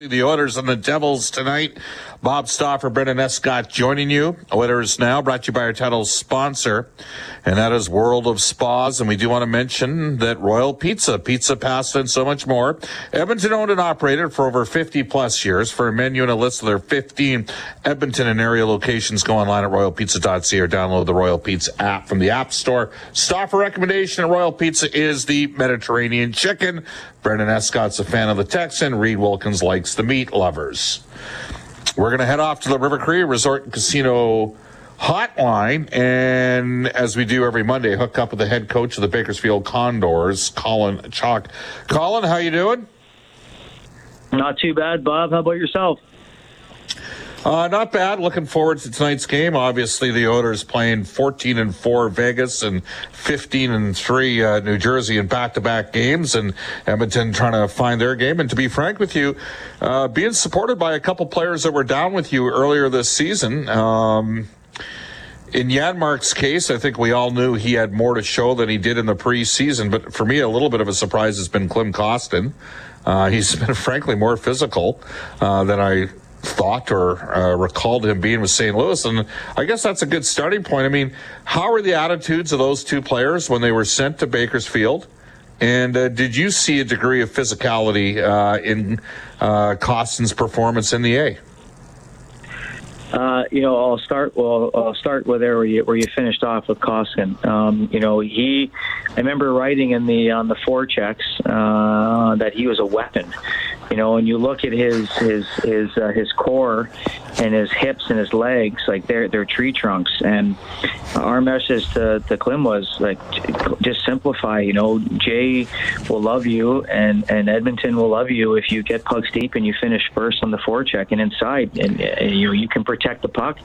The Oilers and the Devils tonight. Bob Stauffer, Brendan Escott joining you. Oilers Now brought to you by our title sponsor, and that is World of Spas. And we do want to mention that Royal Pizza, pizza, pasta, and so much more. Edmonton owned and operated for over 50 plus years. For a menu and a list of their 15 Edmonton and area locations, go online at royalpizza.ca or download the Royal Pizza app from the App Store. Stauffer recommendation at Royal Pizza is the Mediterranean chicken. Brendan Escott's a fan of the Texan. Reid Wilkins likes the meat lovers. We're going to head off to the River Cree Resort and Casino hotline. And as we do every Monday, hook up with the head coach of the Bakersfield Condors, Colin Chaulk. Colin, how you doing? Not too bad, Bob. How about yourself? Uh, not bad. Looking forward to tonight's game. Obviously, the Oilers playing 14 and 4 Vegas and 15 and 3 uh, New Jersey in back to back games, and Edmonton trying to find their game. And to be frank with you, uh, being supported by a couple players that were down with you earlier this season. Um, in Janmark's case, I think we all knew he had more to show than he did in the preseason. But for me, a little bit of a surprise has been Klim Kostin. Uh, he's been, frankly, more physical uh, than I thought or uh, recalled him being with St. Louis. And I guess that's a good starting point. I mean, how were the attitudes of those two players when they were sent to Bakersfield? And uh, did you see a degree of physicality uh, in uh, Kostin's performance in the A? Uh, you know, I'll start. Well, I'll start with there where you where you finished off with Kostin. Um, you know, he. I remember writing in the on the forechecks uh, that he was a weapon. You know, and you look at his his his uh, his core and his hips and his legs, like they're they're tree trunks. And our message to to Klim was like, just simplify. You know, Jay will love you, and and Edmonton will love you if you get pucks deep and you finish first on the forecheck and inside, and, and you you can protect the puck.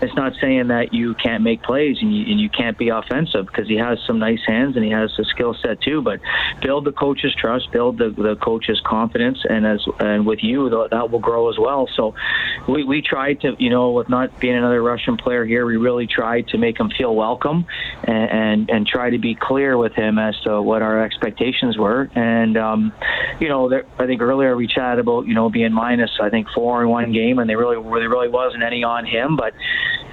It's not saying that you can't make plays and you, and you can't be offensive because he has some nice hands and he has a skill set too. But build the coach's trust, build the, the coach's confidence, and as and with you that will grow as well. So we we tried to you know with not being another Russian player here, we really tried to make him feel welcome and and, and try to be clear with him as to what our expectations were. And um, you know, there, I think earlier we chatted about you know being minus I think four in one game, and they really there really wasn't any on him. But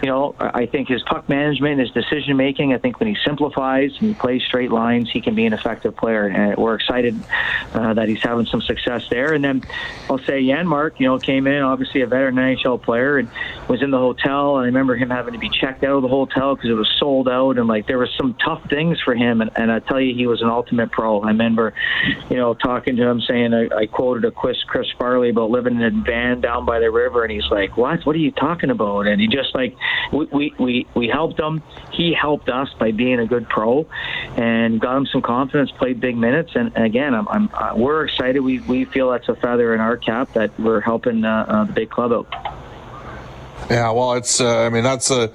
you know, I think his puck management, his decision making, I think when he simplifies and he plays straight lines, he can be an effective player. And we're excited uh, that he's having some success there. And then I'll say Janmark, you know, came in obviously a veteran NHL player and was in the hotel. And I remember him having to be checked out of the hotel because it was sold out, and like there was some tough things for him. And, and I tell you, he was an ultimate pro. I remember, you know, talking to him saying I, I quoted a Chris Chris Farley about living in a van down by the river, and he's like, "What? What are you talking about?" And he just like we we we, we helped him. He helped us by being a good pro, and got him some confidence. Played big minutes, and, and again, I'm, I'm uh, we're excited. We we feel that's a feather in our cap that we're helping uh, uh, the big club out. Yeah, well, it's. Uh, I mean, that's a.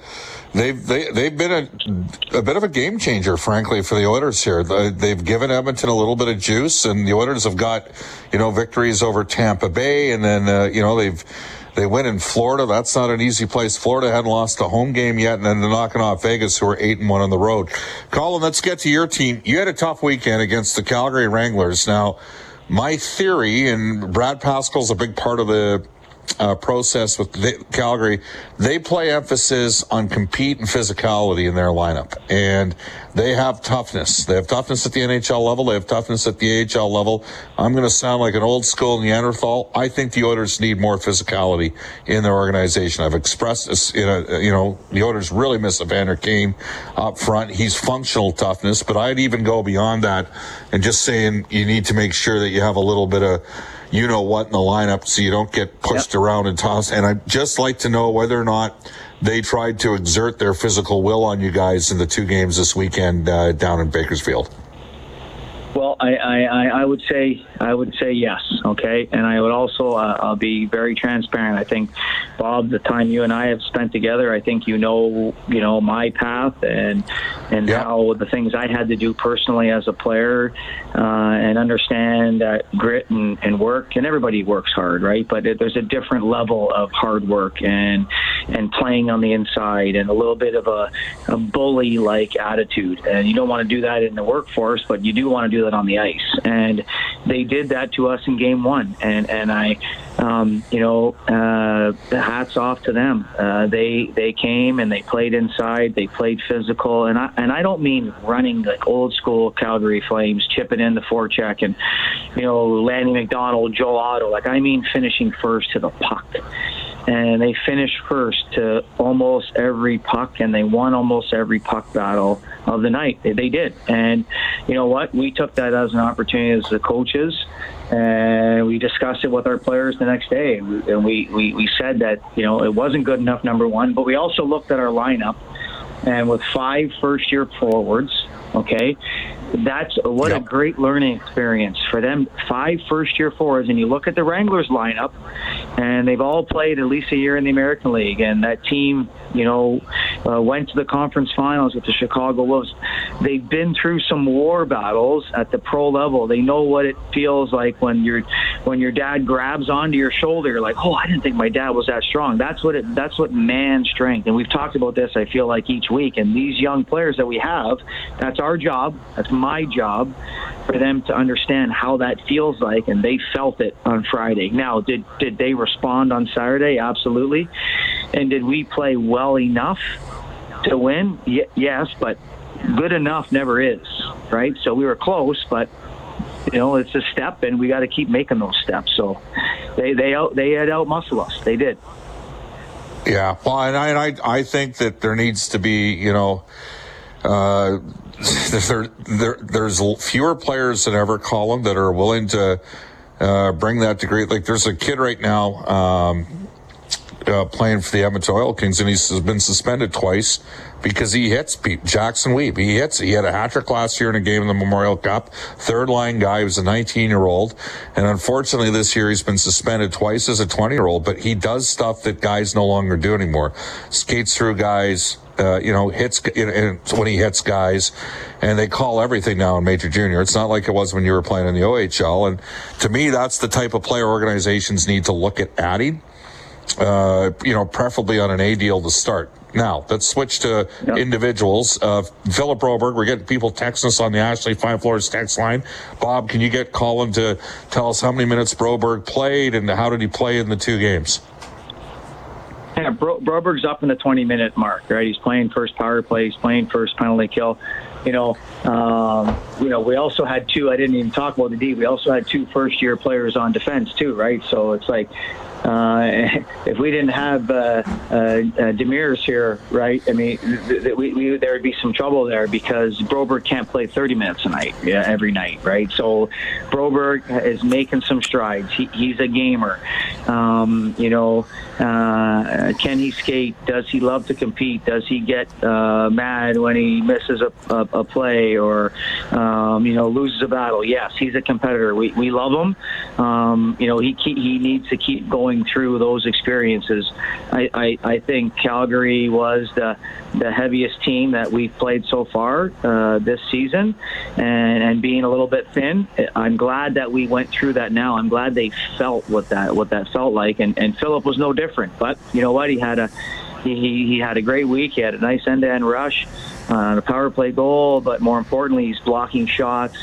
They've they they've been a, a bit of a game changer, frankly, for the Oilers here. They've given Edmonton a little bit of juice, and the Oilers have got, you know, victories over Tampa Bay, and then uh, you know they've they win in Florida. That's not an easy place. Florida hadn't lost a home game yet, and then they're knocking off Vegas, who are eight and one on the road. Colin, let's get to your team. You had a tough weekend against the Calgary Wranglers. Now, my theory, and Brad Pascall's a big part of the uh, process with the, Calgary, they play emphasis on compete and physicality in their lineup, and they have toughness. They have toughness at the NHL level. They have toughness at the AHL level. I'm going to sound like an old school Neanderthal. I think the Oilers need more physicality in their organization. I've expressed this. You know, you know the Oilers really miss Evander Kane up front. He's functional toughness, but I'd even go beyond that and just saying you need to make sure that you have a little bit of you know what in the lineup so you don't get pushed yep. around and tossed. And I'd just like to know whether or not they tried to exert their physical will on you guys in the two games this weekend uh, down in Bakersfield. Well, I, I, I would say I would say yes, okay, and I would also uh, I'll be very transparent. I think, Bob, the time you and I have spent together, I think you know you know my path and and yeah. how the things I had to do personally as a player, uh, and understand that grit and, and work. And everybody works hard, right? But it, there's a different level of hard work and and playing on the inside and a little bit of a, a bully like attitude. And you don't want to do that in the workforce, but you do want to do on the ice. And they did that to us in game one. And, and I, um, you know, uh, hats off to them. Uh, they they came and they played inside. They played physical, and I and I don't mean running like old school Calgary Flames, chipping in the forecheck and you know Lanny McDonald, Joel Otto. Like I mean finishing first to the puck and they finished first to almost every puck, and they won almost every puck battle of the night. They, they did, and you know what? We took that as an opportunity as the coaches, and we discussed it with our players the next day, and we, we, we said that you know it wasn't good enough, number one, but we also looked at our lineup, and with five first-year forwards, okay, that's what yep. a great learning experience for them. Five first year forwards, and you look at the Wranglers lineup, and they've all played at least a year in the American League, and that team, you know, uh, went to the conference finals with the Chicago Wolves. They've been through some war battles at the pro level. They know what it feels like when your when your dad grabs onto your shoulder. You're like, oh, I didn't think my dad was that strong. That's what it. That's what man strength. And we've talked about this. I feel like each week. And these young players that we have, that's our job. That's my job for them to understand how that feels like, and they felt it on Friday. Now, did did they respond on Saturday? Absolutely. And did we play well enough to win? Y- yes, but good enough never is, right? So we were close, but you know it's a step, and we got to keep making those steps. So they they out they had out muscle us. They did. Yeah, well, and I, and I I think that there needs to be you know. Uh, there, there, there's fewer players than ever, Colin, that are willing to uh, bring that degree. Like there's a kid right now um, uh, playing for the Edmonton Oil Kings, and he's been suspended twice because he hits people. Jaxsen Wiebe, he hits. He had a hat trick last year in a game in the Memorial Cup. Third line guy. He was a 19 year old, and unfortunately this year he's been suspended twice as a 20 year old. But he does stuff that guys no longer do anymore. Skates through guys uh, you know, hits when he hits guys, and they call everything now in Major Junior. It's not like it was when you were playing in the OHL. And to me, that's the type of player organizations need to look at adding. Uh, you know, preferably on an A deal to start. Now, let's switch to yep. individuals. Uh, Philip Broberg, we're getting people texting us on the Ashley Fine Floors text line. Bob, can you get Colin to tell us how many minutes Broberg played and how did he play in the two games? Yeah, Bro- Broberg's up in the 20 minute mark, right? He's playing first power play, he's playing first penalty kill. You know, um, you know, we also had two. I didn't even talk about the D. We also had two first year players on defense too, right? So it's like uh, if we didn't have uh, uh, uh, Demers here, right? I mean, th- th- we, we, there would be some trouble there because Broberg can't play 30 minutes a night, yeah, every night, right? So Broberg is making some strides. He, he's a gamer. Um, you know, uh, can he skate? Does he love to compete? Does he get mad when he misses a, a, a play or, um, you know, loses a battle? Yes, he's a competitor. We, we love him. Um, you know, he, he needs to keep going going through those experiences. I, I, I think Calgary was the the heaviest team that we've played so far uh, this season, and, and being a little bit thin. I'm glad that we went through that. Now I'm glad they felt what that what that felt like, and and Philip was no different. But you know what? He had a he, he had a great week. He had a nice end-to-end rush, uh, a power play goal, but more importantly, he's blocking shots.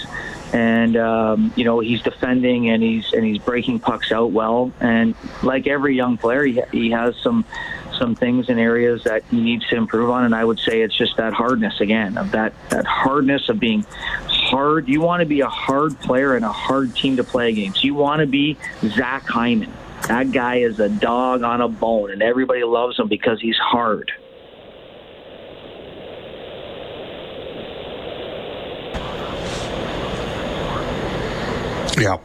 And um, you know he's defending and he's and he's breaking pucks out well. And like every young player, he, he has some some things in areas that he needs to improve on. And I would say it's just that hardness again of that that hardness of being hard. You want to be a hard player and a hard team to play against. You want to be Zach Hyman. That guy is a dog on a bone, and everybody loves him because he's hard. Yeah.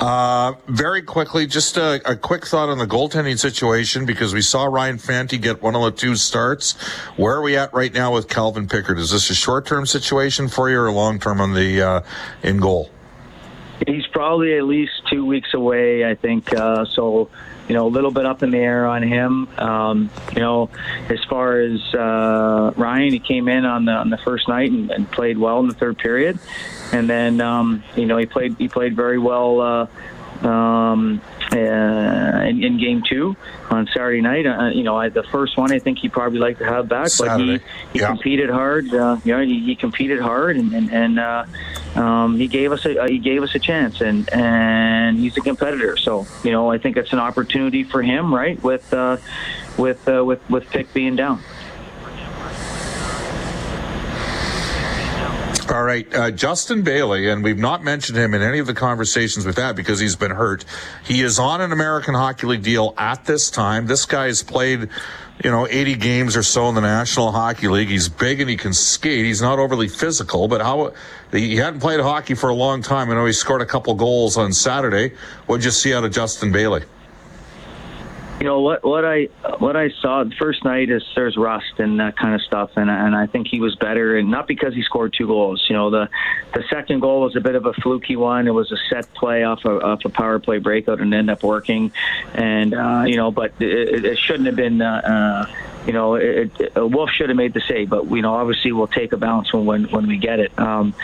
Uh, very quickly, just a, a, quick thought on the goaltending situation because we saw Ryan Fanti get one of the two starts. Where are we at right now with Calvin Pickard? Is this a short term situation for you or long term on the uh, in goal? He's probably at least two weeks away, I think. Uh, so you know, a little bit up in the air on him. Um, you know, as far as uh, Ryan, he came in on the on the first night and, and played well in the third period, and then um, you know he played he played very well. Uh, um, uh, in, in, game two on Saturday night. Uh, you know, I, the first one I think he probably like to have back, Saturday. but he, he yeah. competed hard. Uh, you know, he, he competed hard, and and, and uh, um, he gave us a he gave us a chance, and and he's a competitor. So you know, I think it's an opportunity for him, right? With uh, with uh, with with Pick being down. All right, uh, Justin Bailey, and we've not mentioned him in any of the conversations with that because he's been hurt. He is on an American Hockey League deal at this time. This guy has played, you know, 80 games or so in the National Hockey League. He's big and he can skate. He's not overly physical, but how he hadn't played hockey for a long time. I know he scored a couple goals on Saturday. What'd you see out of Justin Bailey? You know what what I what I saw the first night is there's rust and that kind of stuff, and and I think he was better, and not because he scored two goals. You know, the the second goal was a bit of a fluky one. It was a set play off a off a power play breakout and ended up working, and uh, you know, but it, it shouldn't have been. Uh, uh, you know, it, it, Wolf should have made the save, but you know, obviously we'll take a bounce when when, when we get it. Um,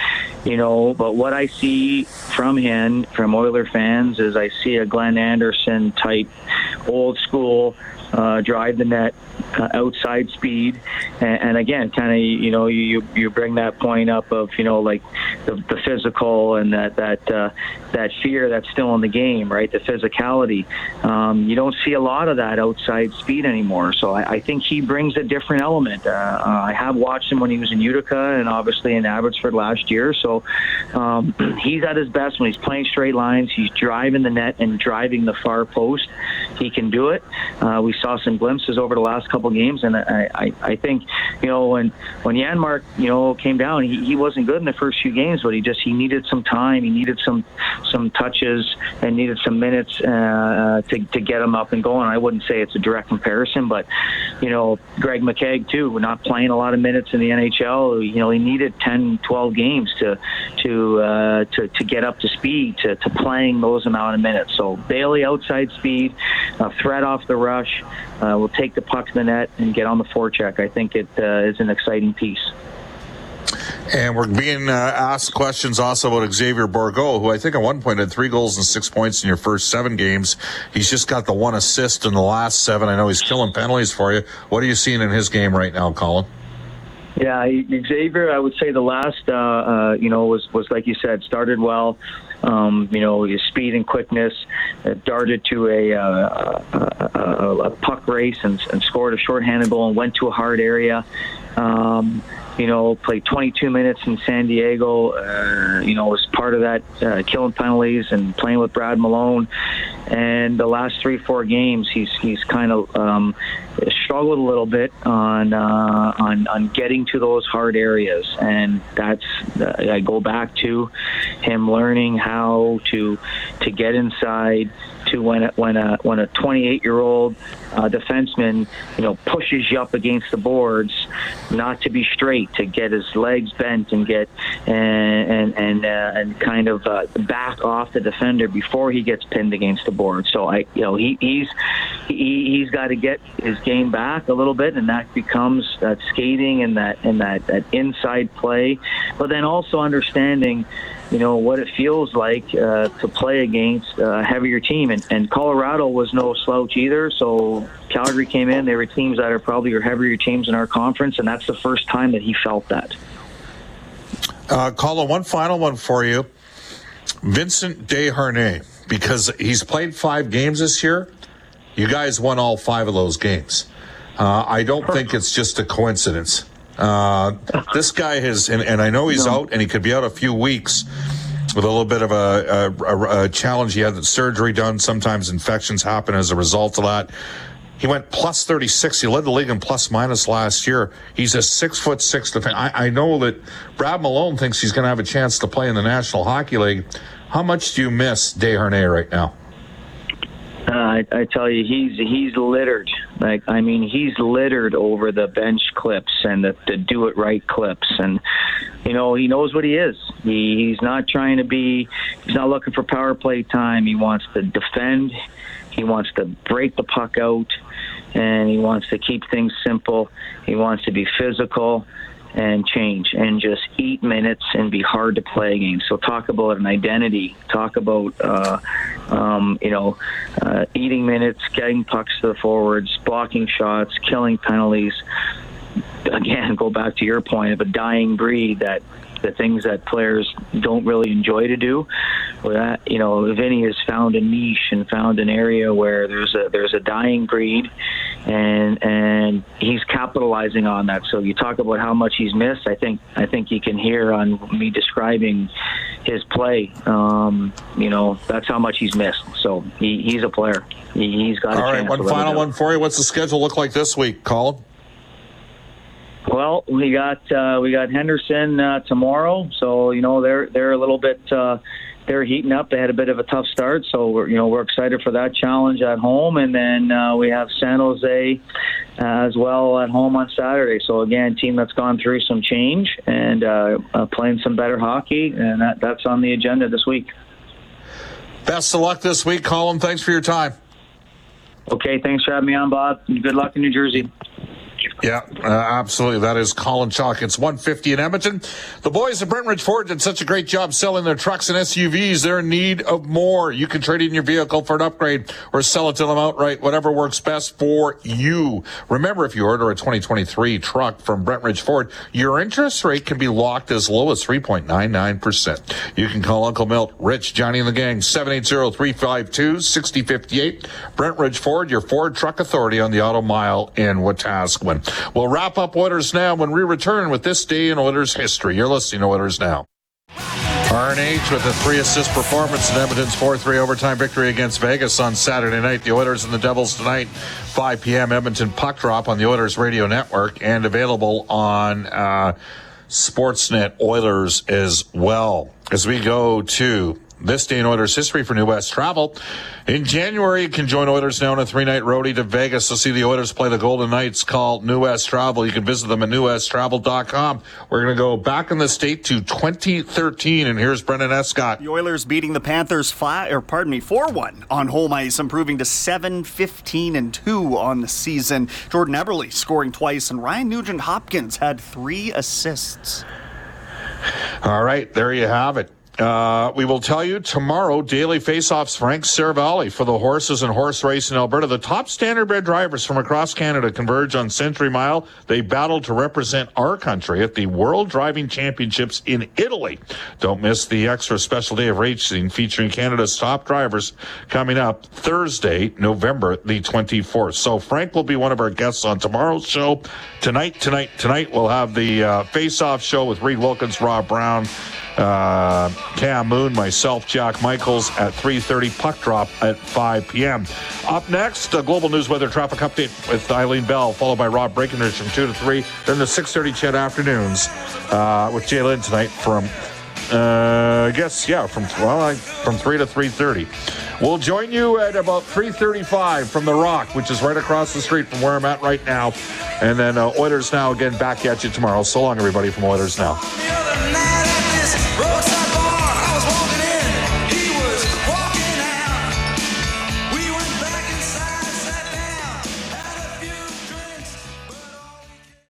you know, but what I see from him, from Oiler fans, is I see a Glenn Anderson type, old school, uh, drive the net, uh, outside speed, and, and again, kind of you know you you bring that point up of you know like the, the physical and that that uh, that fear that's still in the game, right? The physicality. Um, you don't see a lot of that outside speed anymore. So I, I think he brings a different element. Uh, uh, I have watched him when he was in Utica and obviously in Abbotsford last year. So um, he's at his best when he's playing straight lines. He's driving the net and driving the far post. He can do it. Uh, we saw some glimpses over the last couple games, and I, I, I think you know when when Janmark you know came down, he, he wasn't good in the first few games, but he just he needed some time. He needed some some touches and needed some minutes uh, to to get him up and going. I wouldn't say it's a direct comparison, but you know Greg McKegg too, not playing a lot of minutes in the NHL. You know he needed 10, 12 games to to uh, to to get up to speed to, to playing those amount of minutes. So Bailey outside speed, threat off the rush, uh, will take the puck to the net and get on the forecheck. I think it uh, is an exciting piece. And we're being uh, asked questions also about Xavier Bourgault, who I think at one point had three goals and six points in your first seven games. He's just got the one assist in the last seven. I know he's killing penalties for you. What are you seeing in his game right now, Colin? Yeah, Xavier, I would say the last, uh, uh, you know, was was like you said, started well. Um, you know, his speed and quickness, uh, darted to a, uh, a, a, a, puck race and, and scored a shorthanded goal and went to a hard area. Um, you know, played 22 minutes in San Diego. Uh, you know, was part of that uh, killing penalties and playing with Brad Malone. And the last three, four games, he's he's kind of um, struggled a little bit on uh, on on getting to those hard areas. And that's uh, I go back to him learning how to to get inside to when a, when a when a 28 year old uh, defenseman you know pushes you up against the boards, not to be straight, to get his legs bent and get and and and, uh, and kind of uh, back off the defender before he gets pinned against the board. So I you know he he's he, he's got to get his game back a little bit, and that becomes that skating and that and that that inside play, but then also understanding you know what it feels like uh, to play against a heavier team. And, and Colorado was no slouch either. So Calgary came in; they were teams that are probably your heavier teams in our conference, and that's the first time that he felt that. Uh, Colin, one final one for you. Vincent Desharnais, because he's played five games this year. You guys won all five of those games. Uh, I don't think it's just a coincidence. Uh, this guy has, and, and I know he's no. out, and he could be out a few weeks with a little bit of a, a, a, challenge. He had the surgery done. Sometimes infections happen as a result of that. He went plus 36. He led the league in plus minus last year. He's a six foot six defender. I, I know that Brad Malone thinks he's going to have a chance to play in the National Hockey League. How much do you miss Desharnais right now? I, I tell you, he's he's littered. Like I mean, he's littered over the bench clips and the, the do it right clips, and you know he knows what he is. He, he's not trying to be. He's not looking for power play time. He wants to defend. He wants to break the puck out, and he wants to keep things simple. He wants to be physical and change and just eat minutes and be hard to play against. So talk about an identity. Talk about uh, um, you know uh, eating minutes, getting pucks to the forwards, blocking shots, killing penalties. Again, go back to your point of a dying breed that the things that players don't really enjoy to do. Well, that you know, Vinny has found a niche and found an area where there's a there's a dying breed, and and he's capitalizing on that. So you talk about how much he's missed. I think I think you can hear on me describing his play. Um, you know, that's how much he's missed. So he, he's a player. He, has got. All right, one final one for you. What's the schedule look like this week, Colin? Well, we got uh, we got Henderson uh, tomorrow, so you know they're they're a little bit uh, they're heating up. They had a bit of a tough start, so we're you know we're excited for that challenge at home, and then uh, we have San Jose uh, as well at home on Saturday. So again, team that's gone through some change and uh, uh, playing some better hockey, and that, that's on the agenda this week. Best of luck this week, Colin. Thanks for your time. Okay, thanks for having me on, Bob. Good luck in New Jersey. Yeah, uh, absolutely. That is Colin Chaulk. It's 150 in Edmonton. The boys at Brentridge Ford did such a great job selling their trucks and SUVs. They're in need of more. You can trade in your vehicle for an upgrade or sell it to them outright, whatever works best for you. Remember, if you order a 2023 truck from Brentridge Ford, your interest rate can be locked as low as 3.99%. You can call Uncle Milt, Rich, Johnny, and the gang, 780-352-6058. Brentridge Ford, your Ford truck authority on the Auto Mile in Wetaskiwin. We'll wrap up Oilers Now when we return with this day in Oilers history. You're listening to Oilers Now. RNH with a three assist performance in Edmonton's 4 3 overtime victory against Vegas on Saturday night. The Oilers and the Devils tonight, 5 p.m. Edmonton puck drop on the Oilers radio network and available on uh, Sportsnet Oilers as well. As we go to this day in Oilers history for New West Travel. In January, you can join Oilers now on a three-night roadie to Vegas to see the Oilers play the Golden Knights called New West Travel. You can visit them at newwesttravel.com. We're going to go back in the state to 2013, and here's Brendan Escott. The Oilers beating the Panthers five, or pardon me, 4-1 on home ice, improving to 7-15 and 2 on the season. Jordan Eberle scoring twice, and Ryan Nugent Hopkins had three assists. All right, there you have it. Uh, we will tell you tomorrow, Daily Faceoffs Frank Seravalli for the horses and horse race in Alberta. The top standardbred drivers from across Canada converge on Century Mile. They battle to represent our country at the World Driving Championships in Italy. Don't miss the extra special day of racing featuring Canada's top drivers coming up Thursday, November the 24th. So Frank will be one of our guests on tomorrow's show. Tonight, tonight, tonight, we'll have the uh, Face-Off show with Reid Wilkins, Rob Brown, uh, Cam Moon, myself, Jack Michaels at 3.30, puck drop at 5 p.m. Up next, a global news weather traffic update with Eileen Bell, followed by Rob Breckenridge from 2 to 3. Then the 6.30 CHED Afternoons uh, with Jay Lynn tonight from, uh, I guess, yeah, from, well, I, from 3 to 3.30. We'll join you at about 3.35 from The Rock, which is right across the street from where I'm at right now. And then uh, Oilers Now again back at you tomorrow. So long, everybody, from Oilers Now. Roadside